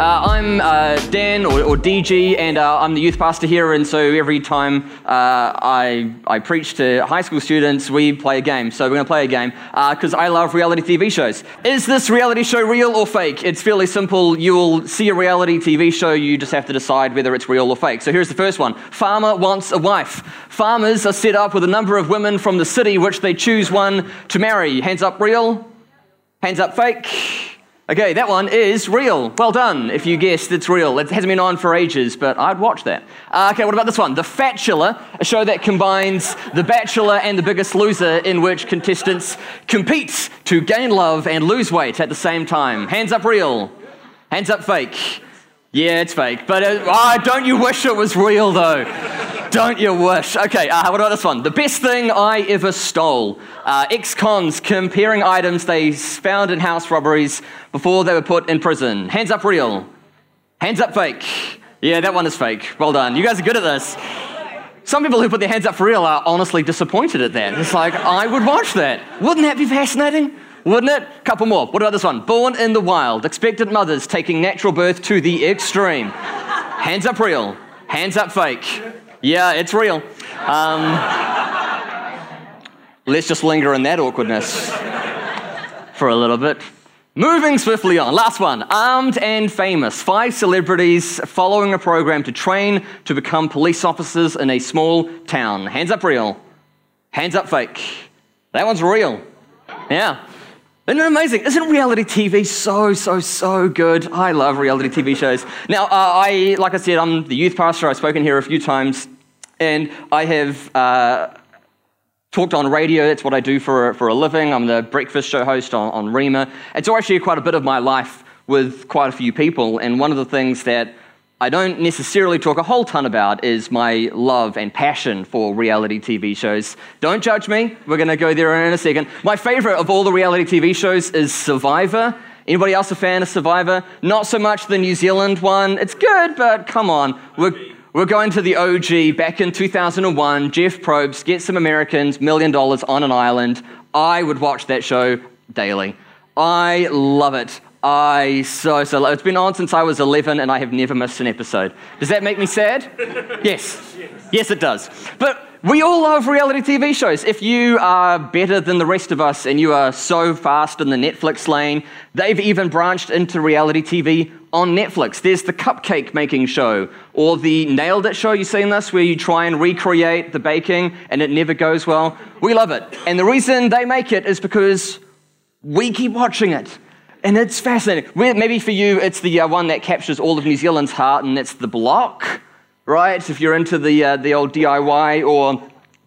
Uh, I'm uh, Dan or, or, DG, and uh, I'm the youth pastor here. And so every time uh, I, I preach to high school students, we play a game. So we're going to play a game because uh, I love reality TV shows. Is this reality show real or fake? It's fairly simple. You will see a reality TV show, you just have to decide whether it's real or fake. So here's the first one Farmer wants a wife. Farmers are set up with a number of women from the city, which they choose one to marry. Hands up, real. Hands up, fake. Okay, that one is real. Well done if you guessed it's real. It hasn't been on for ages, but I'd watch that. Uh, okay, what about this one? The Fatula, a show that combines The Bachelor and The Biggest Loser, in which contestants compete to gain love and lose weight at the same time. Hands up real. Hands up fake. Yeah, it's fake. But uh, oh, don't you wish it was real, though? Don't you wish? Okay, uh, what about this one? The best thing I ever stole. Uh, Ex cons comparing items they found in house robberies before they were put in prison. Hands up, real. Hands up, fake. Yeah, that one is fake. Well done. You guys are good at this. Some people who put their hands up for real are honestly disappointed at that. It's like, I would watch that. Wouldn't that be fascinating? Wouldn't it? Couple more. What about this one? Born in the wild. Expectant mothers taking natural birth to the extreme. Hands up real. Hands up fake. Yeah, it's real. Um, let's just linger in that awkwardness for a little bit. Moving swiftly on. Last one. Armed and famous. Five celebrities following a program to train to become police officers in a small town. Hands up real. Hands up fake. That one's real. Yeah. Isn't it amazing? Isn't reality TV so, so, so good? I love reality TV shows. Now, uh, I, like I said, I'm the youth pastor. I've spoken here a few times, and I have uh, talked on radio. That's what I do for, for a living. I'm the breakfast show host on, on Rhema. It's actually quite a bit of my life with quite a few people, and one of the things that I don't necessarily talk a whole ton about is my love and passion for reality TV shows. Don't judge me. We're going to go there in a second. My favorite of all the reality TV shows is Survivor. Anybody else a fan of Survivor? Not so much the New Zealand one. It's good, but come on. We're, we're going to the OG back in 2001. Jeff Probst gets some Americans million dollars on an island. I would watch that show daily. I love it. I so, so It's been on since I was 11 and I have never missed an episode. Does that make me sad? yes. Yes, it does. But we all love reality TV shows. If you are better than the rest of us and you are so fast in the Netflix lane, they've even branched into reality TV on Netflix. There's the cupcake making show or the Nailed It show. You seen this where you try and recreate the baking and it never goes well? We love it. And the reason they make it is because we keep watching it. And it's fascinating. Maybe for you, it's the uh, one that captures all of New Zealand's heart, and it's the block, right? If you're into the, uh, the old DIY or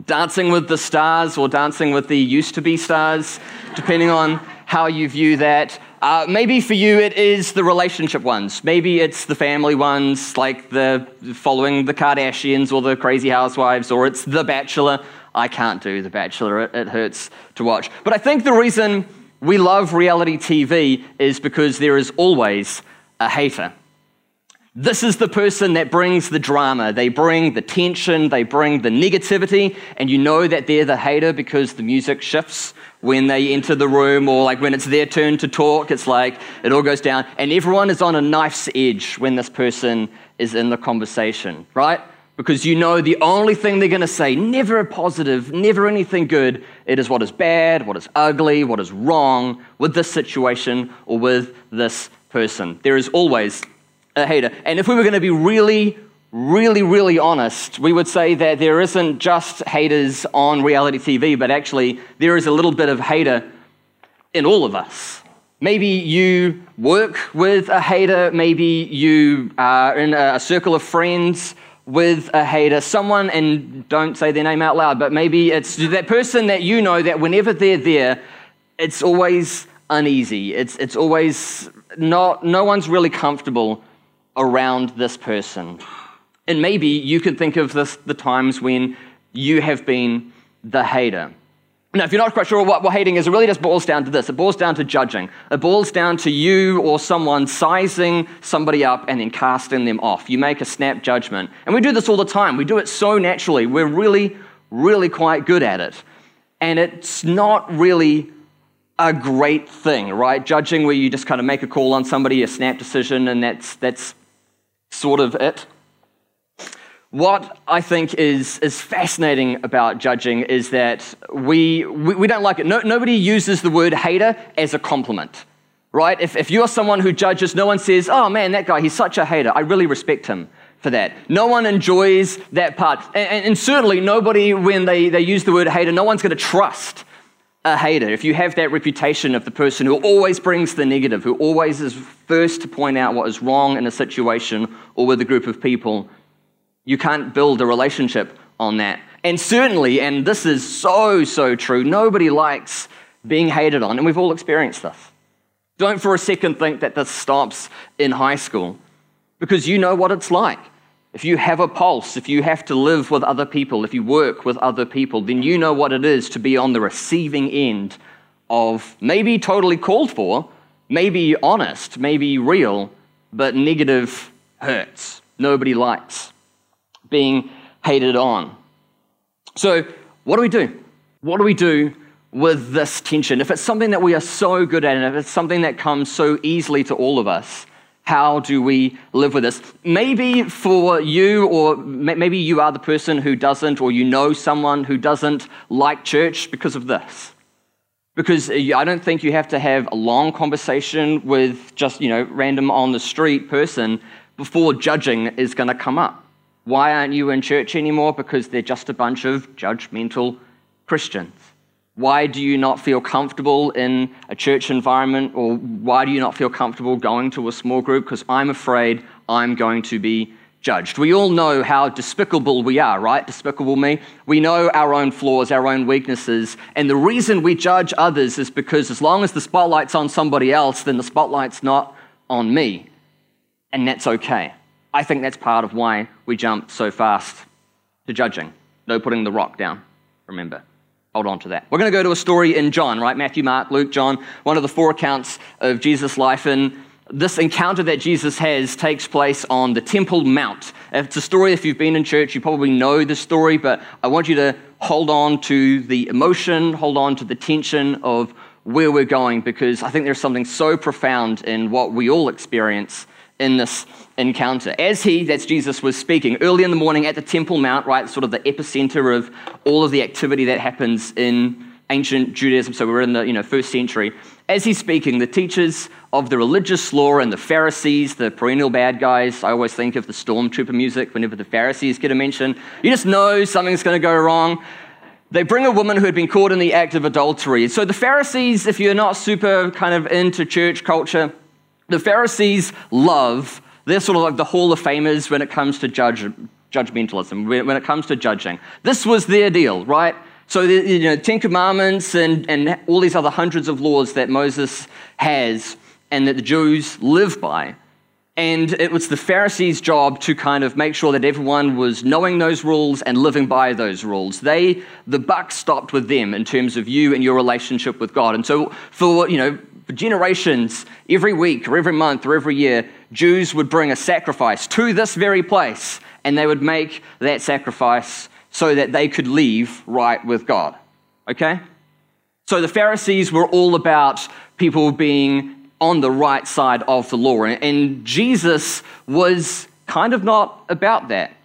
Dancing with the Stars or Dancing with the Used to Be Stars, depending on how you view that. Uh, maybe for you, it is the relationship ones. Maybe it's the family ones, like the following the Kardashians or the Crazy Housewives, or it's The Bachelor. I can't do The Bachelor, it, it hurts to watch. But I think the reason we love reality TV is because there is always a hater. This is the person that brings the drama. They bring the tension, they bring the negativity, and you know that they're the hater because the music shifts when they enter the room or like when it's their turn to talk. It's like it all goes down, and everyone is on a knife's edge when this person is in the conversation, right? Because you know the only thing they're going to say, never a positive, never anything good, it is what is bad, what is ugly, what is wrong with this situation or with this person. There is always a hater. And if we were going to be really, really, really honest, we would say that there isn't just haters on reality TV, but actually there is a little bit of hater in all of us. Maybe you work with a hater, maybe you are in a circle of friends with a hater, someone, and don't say their name out loud, but maybe it's that person that you know that whenever they're there, it's always uneasy. It's, it's always not, no one's really comfortable around this person. And maybe you could think of this, the times when you have been the hater. Now, if you're not quite sure what, what hating is, it really just boils down to this. It boils down to judging. It boils down to you or someone sizing somebody up and then casting them off. You make a snap judgment. And we do this all the time. We do it so naturally. We're really, really quite good at it. And it's not really a great thing, right? Judging where you just kind of make a call on somebody, a snap decision, and that's, that's sort of it. What I think is, is fascinating about judging is that we, we, we don't like it. No, nobody uses the word hater as a compliment, right? If, if you're someone who judges, no one says, oh man, that guy, he's such a hater. I really respect him for that. No one enjoys that part. And, and, and certainly, nobody, when they, they use the word hater, no one's going to trust a hater. If you have that reputation of the person who always brings the negative, who always is first to point out what is wrong in a situation or with a group of people, you can't build a relationship on that. And certainly, and this is so, so true, nobody likes being hated on, and we've all experienced this. Don't for a second think that this stops in high school, because you know what it's like. If you have a pulse, if you have to live with other people, if you work with other people, then you know what it is to be on the receiving end of maybe totally called for, maybe honest, maybe real, but negative hurts. Nobody likes being hated on. So, what do we do? What do we do with this tension? If it's something that we are so good at, and if it's something that comes so easily to all of us, how do we live with this? Maybe for you, or maybe you are the person who doesn't, or you know someone who doesn't like church because of this. Because I don't think you have to have a long conversation with just, you know, random on the street person before judging is going to come up. Why aren't you in church anymore? Because they're just a bunch of judgmental Christians. Why do you not feel comfortable in a church environment? Or why do you not feel comfortable going to a small group? Because I'm afraid I'm going to be judged. We all know how despicable we are, right? Despicable me. We know our own flaws, our own weaknesses. And the reason we judge others is because as long as the spotlight's on somebody else, then the spotlight's not on me. And that's okay. I think that's part of why we jump so fast to judging. No putting the rock down, remember. Hold on to that. We're going to go to a story in John, right? Matthew, Mark, Luke, John, one of the four accounts of Jesus' life. And this encounter that Jesus has takes place on the Temple Mount. It's a story, if you've been in church, you probably know the story, but I want you to hold on to the emotion, hold on to the tension of where we're going, because I think there's something so profound in what we all experience in this encounter. As he, that's Jesus, was speaking early in the morning at the Temple Mount, right, sort of the epicenter of all of the activity that happens in ancient Judaism. So we're in the you know, first century. As he's speaking, the teachers of the religious law and the Pharisees, the perennial bad guys, I always think of the stormtrooper music whenever the Pharisees get a mention. You just know something's going to go wrong. They bring a woman who had been caught in the act of adultery. So the Pharisees, if you're not super kind of into church culture, the Pharisees love, they're sort of like the Hall of Famers when it comes to judge, judgmentalism, when it comes to judging. This was their deal, right? So, you know, Ten Commandments and, and all these other hundreds of laws that Moses has and that the Jews live by. And it was the Pharisees' job to kind of make sure that everyone was knowing those rules and living by those rules. They, the buck stopped with them in terms of you and your relationship with God. And so, for you know, for generations, every week or every month or every year, Jews would bring a sacrifice to this very place and they would make that sacrifice so that they could leave right with God. Okay? So the Pharisees were all about people being on the right side of the law. And Jesus was kind of not about that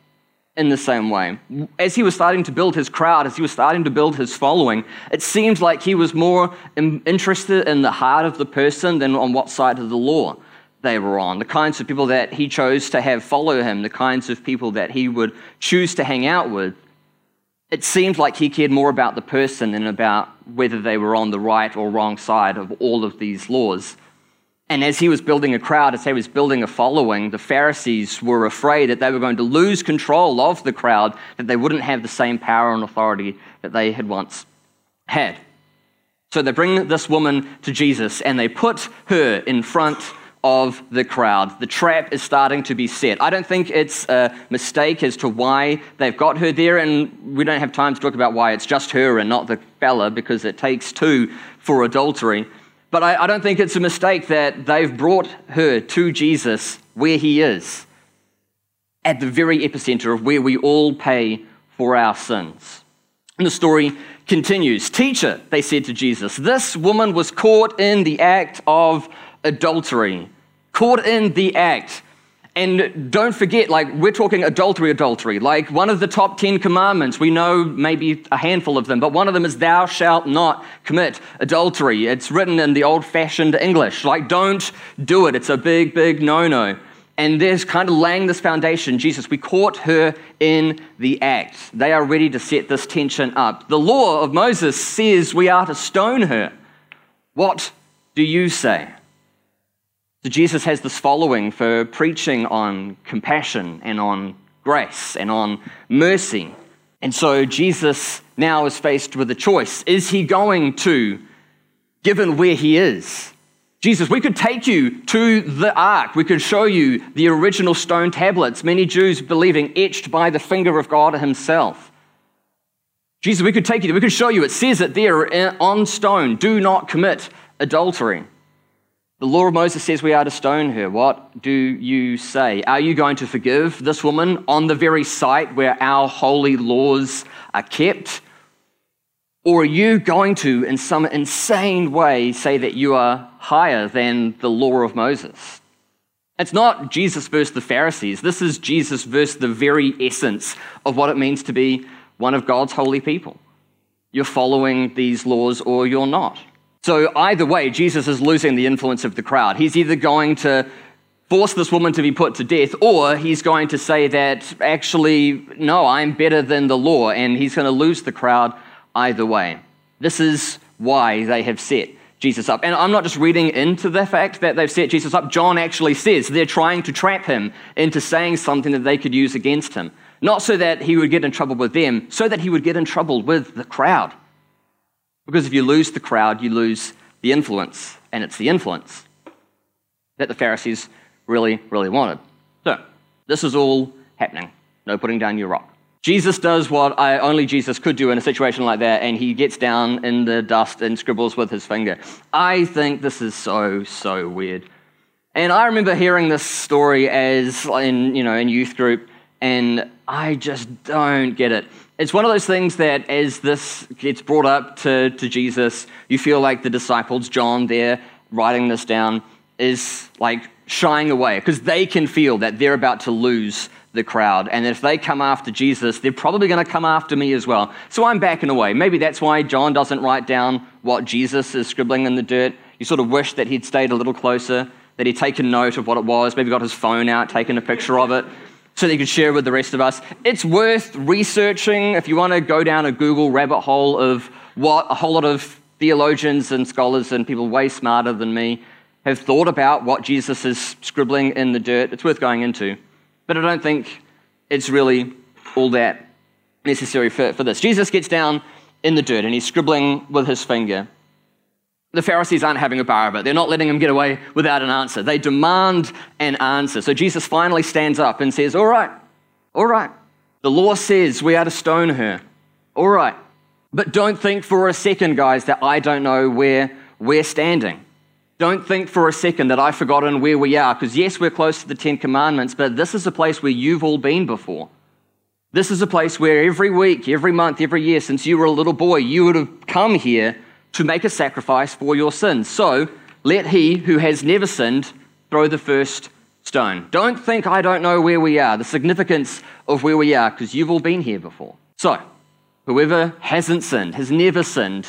in the same way. As he was starting to build his crowd, as he was starting to build his following, it seemed like he was more interested in the heart of the person than on what side of the law they were on. The kinds of people that he chose to have follow him, the kinds of people that he would choose to hang out with. It seemed like he cared more about the person than about whether they were on the right or wrong side of all of these laws. And as he was building a crowd, as he was building a following, the Pharisees were afraid that they were going to lose control of the crowd, that they wouldn't have the same power and authority that they had once had. So they bring this woman to Jesus and they put her in front of the crowd. The trap is starting to be set. I don't think it's a mistake as to why they've got her there, and we don't have time to talk about why it's just her and not the fella because it takes two for adultery. But I, I don't think it's a mistake that they've brought her to Jesus where he is, at the very epicenter of where we all pay for our sins. And the story continues. Teacher, they said to Jesus, this woman was caught in the act of adultery. Caught in the act. And don't forget, like, we're talking adultery, adultery. Like, one of the top 10 commandments, we know maybe a handful of them, but one of them is, Thou shalt not commit adultery. It's written in the old fashioned English. Like, don't do it. It's a big, big no no. And there's kind of laying this foundation. Jesus, we caught her in the act. They are ready to set this tension up. The law of Moses says we are to stone her. What do you say? So Jesus has this following for preaching on compassion and on grace and on mercy. And so Jesus now is faced with a choice. Is he going to, given where he is, Jesus, we could take you to the ark. We could show you the original stone tablets, many Jews believing etched by the finger of God Himself. Jesus, we could take you, we could show you, it says it there eh, on stone do not commit adultery. The law of Moses says we are to stone her. What do you say? Are you going to forgive this woman on the very site where our holy laws are kept? Or are you going to, in some insane way, say that you are higher than the law of Moses? It's not Jesus versus the Pharisees. This is Jesus versus the very essence of what it means to be one of God's holy people. You're following these laws or you're not. So, either way, Jesus is losing the influence of the crowd. He's either going to force this woman to be put to death, or he's going to say that actually, no, I'm better than the law, and he's going to lose the crowd either way. This is why they have set Jesus up. And I'm not just reading into the fact that they've set Jesus up. John actually says they're trying to trap him into saying something that they could use against him. Not so that he would get in trouble with them, so that he would get in trouble with the crowd. Because if you lose the crowd, you lose the influence. And it's the influence that the Pharisees really, really wanted. So, this is all happening. No putting down your rock. Jesus does what I, only Jesus could do in a situation like that, and he gets down in the dust and scribbles with his finger. I think this is so, so weird. And I remember hearing this story as in, you know, in youth group, and I just don't get it. It's one of those things that as this gets brought up to, to Jesus, you feel like the disciples, John there, writing this down, is like shying away because they can feel that they're about to lose the crowd. And if they come after Jesus, they're probably going to come after me as well. So I'm backing away. Maybe that's why John doesn't write down what Jesus is scribbling in the dirt. You sort of wish that he'd stayed a little closer, that he'd taken note of what it was, maybe got his phone out, taken a picture of it, so that he could share with the rest of us. It's worth researching if you want to go down a Google rabbit hole of what a whole lot of theologians and scholars and people way smarter than me have thought about what Jesus is scribbling in the dirt. It's worth going into. But I don't think it's really all that necessary for, for this. Jesus gets down in the dirt and he's scribbling with his finger. The Pharisees aren't having a bar of it. They're not letting him get away without an answer. They demand an answer. So Jesus finally stands up and says, All right, all right. The law says we are to stone her. All right. But don't think for a second, guys, that I don't know where we're standing. Don't think for a second that I've forgotten where we are, because yes, we're close to the Ten Commandments, but this is a place where you've all been before. This is a place where every week, every month, every year, since you were a little boy, you would have come here to make a sacrifice for your sins. So let he who has never sinned throw the first stone. Don't think I don't know where we are, the significance of where we are, because you've all been here before. So, whoever hasn't sinned, has never sinned,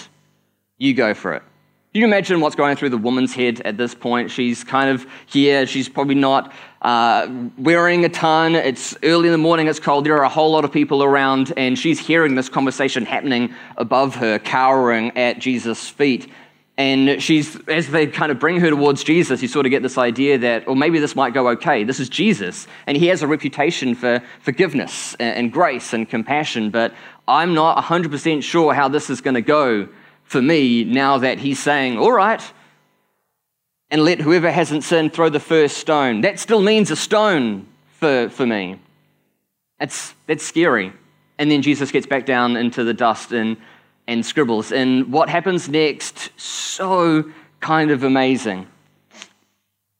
you go for it. Can you imagine what's going through the woman's head at this point? She's kind of here. She's probably not uh, wearing a ton. It's early in the morning. It's cold. There are a whole lot of people around, and she's hearing this conversation happening above her, cowering at Jesus' feet. And she's, as they kind of bring her towards Jesus, you sort of get this idea that, or maybe this might go okay. This is Jesus, and he has a reputation for forgiveness and grace and compassion, but I'm not 100% sure how this is going to go for me now that he's saying, All right, and let whoever hasn't sinned throw the first stone. That still means a stone for, for me. That's, that's scary. And then Jesus gets back down into the dust and, and scribbles. And what happens next, so kind of amazing.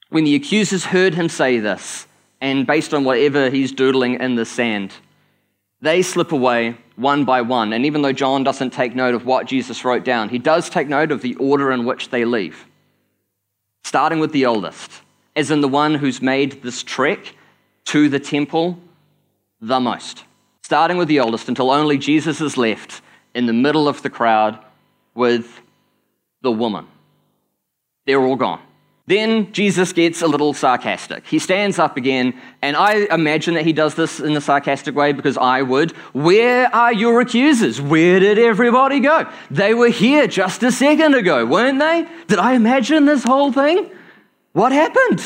When the accusers heard him say this, and based on whatever he's doodling in the sand, they slip away one by one. And even though John doesn't take note of what Jesus wrote down, he does take note of the order in which they leave. Starting with the oldest, as in the one who's made this trek to the temple the most. Starting with the oldest until only Jesus is left in the middle of the crowd with the woman. They're all gone. Then Jesus gets a little sarcastic. He stands up again, and I imagine that he does this in a sarcastic way because I would. Where are your accusers? Where did everybody go? They were here just a second ago, weren't they? Did I imagine this whole thing? What happened?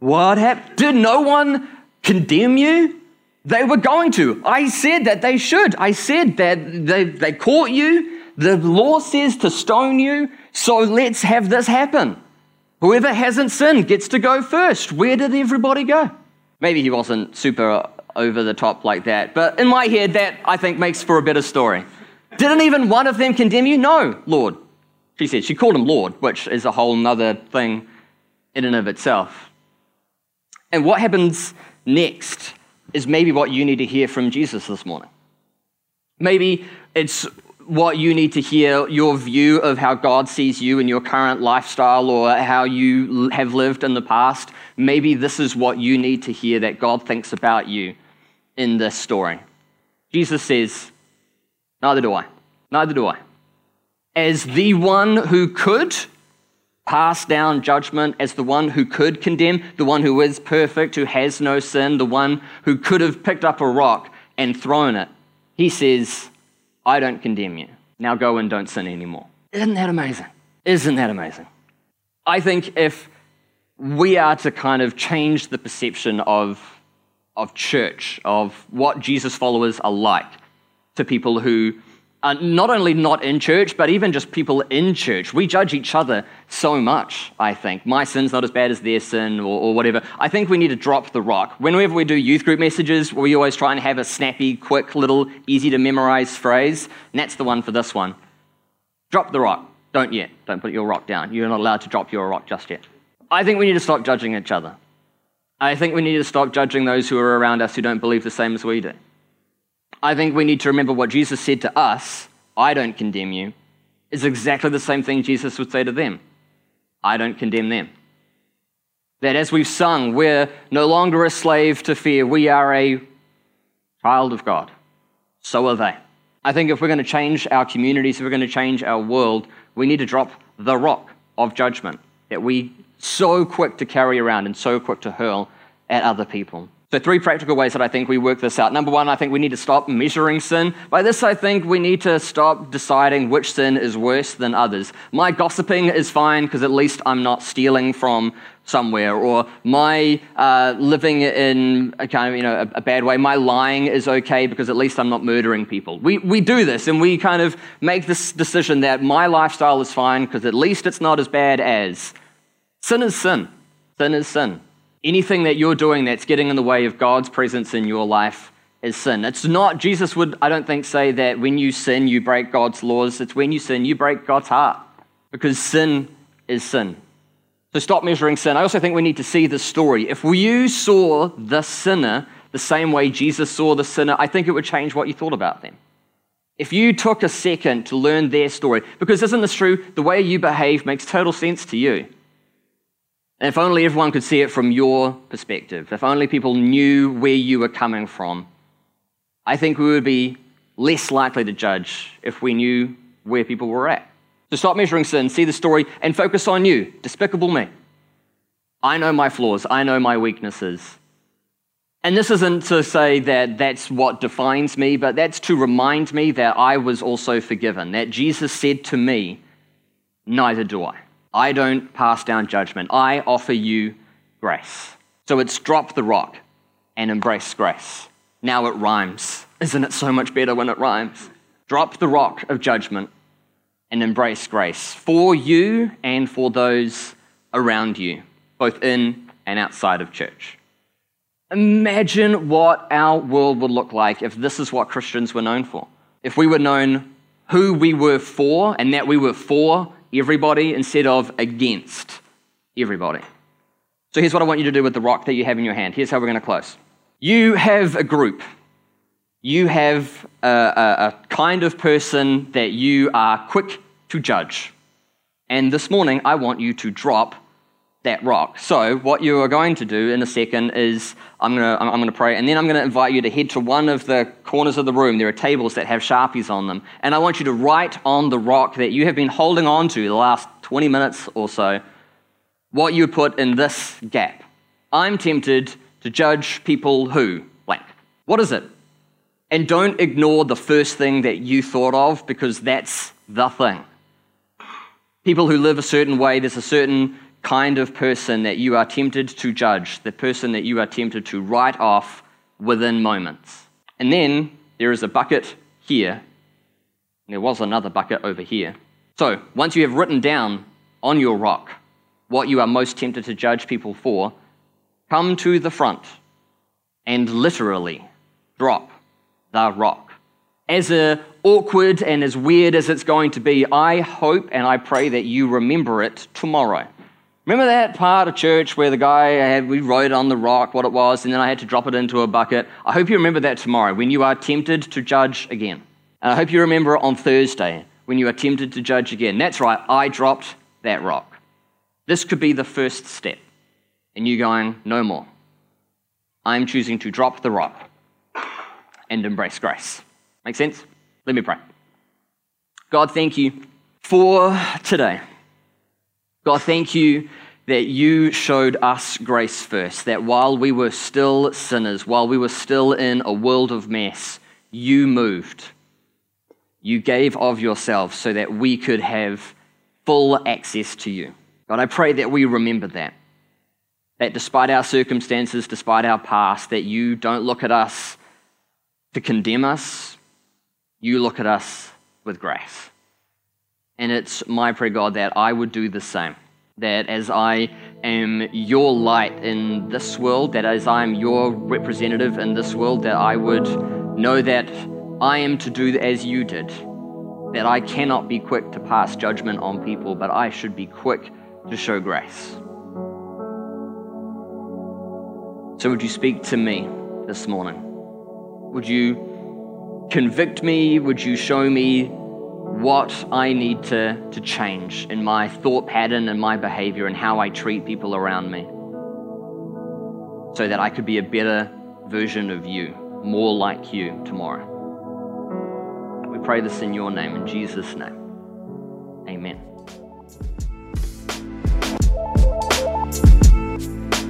What happened? Did no one condemn you? They were going to. I said that they should. I said that they, they caught you. The law says to stone you, so let's have this happen. Whoever hasn't sinned gets to go first. Where did everybody go? Maybe he wasn't super over the top like that, but in my head, that I think makes for a better story. Didn't even one of them condemn you? No, Lord. She said. She called him Lord, which is a whole nother thing in and of itself. And what happens next is maybe what you need to hear from Jesus this morning. Maybe it's what you need to hear, your view of how God sees you in your current lifestyle or how you have lived in the past, maybe this is what you need to hear that God thinks about you in this story. Jesus says, Neither do I. Neither do I. As the one who could pass down judgment, as the one who could condemn, the one who is perfect, who has no sin, the one who could have picked up a rock and thrown it, he says, I don't condemn you. Now go and don't sin anymore. Isn't that amazing? Isn't that amazing? I think if we are to kind of change the perception of, of church, of what Jesus followers are like to people who uh, not only not in church, but even just people in church. We judge each other so much, I think. My sin's not as bad as their sin or, or, whatever. I think we need to drop the rock. Whenever we do youth group messages, we always try and have a snappy, quick, little, easy to memorize phrase, and that's the one for this one. Drop the rock. Don't yet. Don't put your rock down. You're not allowed to drop your rock just yet. I think we need to stop judging each other. I think we need to stop judging those who are around us who don't believe the same as we do. I think we need to remember what Jesus said to us I don't condemn you is exactly the same thing Jesus would say to them I don't condemn them. That as we've sung, we're no longer a slave to fear, we are a child of God. So are they. I think if we're going to change our communities, if we're going to change our world, we need to drop the rock of judgment that we so quick to carry around and so quick to hurl at other people. So, three practical ways that I think we work this out. Number one, I think we need to stop measuring sin. By this, I think we need to stop deciding which sin is worse than others. My gossiping is fine because at least I'm not stealing from somewhere, or my uh, living in a kind of you know a, a, bad way, my lying is okay because at least I'm not murdering people. We we do this and we kind of make this decision that my lifestyle is fine because at least it's not as bad as sin is sin. Sin is sin anything that you're doing that's getting in the way of God's presence in your life is sin. It's not, Jesus would, I don't think, say that when you sin, you break God's laws. It's when you sin, you break God's heart because sin is sin. So stop measuring sin. I also think we need to see the story. If you saw the sinner the same way Jesus saw the sinner, I think it would change what you thought about them. If you took a second to learn their story, because isn't this true? The way you behave makes total sense to you. And if only everyone could see it from your perspective, if only people knew where you were coming from, I think we would be less likely to judge if we knew where people were at. So stop measuring sin, see the story, and focus on you, despicable me. I know my flaws, I know my weaknesses. And this isn't to say that that's what defines me, but that's to remind me that I was also forgiven, that Jesus said to me, Neither do I. I don't pass down judgment. I offer you grace. So it's drop the rock and embrace grace. Now it rhymes. Isn't it so much better when it rhymes? Drop the rock of judgment and embrace grace for you and for those around you, both in and outside of church. Imagine what our world would look like if this is what Christians were known for. If we were known who we were for and that we were for everybody instead of against everybody. So here's what I want you to do with the rock that you have in your hand. Here's how we're going to close. You have a group. You have a, a, a kind of person that you are quick to judge. And this morning, I want you to drop that rock. So, what you are going to do in a second is I'm going to I'm going to pray, and then I'm going to invite you to head to one of the corners of the room. There are tables that have sharpies on them, and I want you to write on the rock that you have been holding on to the last 20 minutes or so what you put in this gap. I'm tempted to judge people who blank. What is it? And don't ignore the first thing that you thought of because that's the thing. People who live a certain way, there's a certain kind of person that you are tempted to judge, the person that you are tempted to write off within moments. And then there is a bucket here. There was another bucket over here. So once you have written down on your rock what you are most tempted to judge people for, come to the front and literally drop the rock. As awkward and as weird as it's going to be, I hope and I pray that you remember it tomorrow. Remember that part of church where the guy had, we wrote on the rock what it was, and then I had to drop it into a bucket? I hope you remember that tomorrow when you are tempted to judge again. And I hope you remember it on Thursday when you are tempted to judge again. That's right, I dropped that rock. This could be the first step in you going, no more. I'm choosing to drop the rock and embrace grace. Make sense? Let me pray. God, thank you for today. God, thank you that you showed us grace first, that while we were still sinners, while we were still in a world of mess, you moved. You gave of yourself so that we could have full access to you. God, I pray that we remember that. That despite our circumstances, despite our past, that you don't look at us to condemn us, you look at us with grace. And it's my prayer, God, that I would do the same. That as I am your light in this world, that as I am your representative in this world, that I would know that I am to do as you did. That I cannot be quick to pass judgment on people, but I should be quick to show grace. So, would you speak to me this morning? Would you convict me? Would you show me what I need to, to change in my thought pattern and my behavior and how I treat people around me so that I could be a better version of you, more like you tomorrow. We pray this in your name, in Jesus' name. Amen.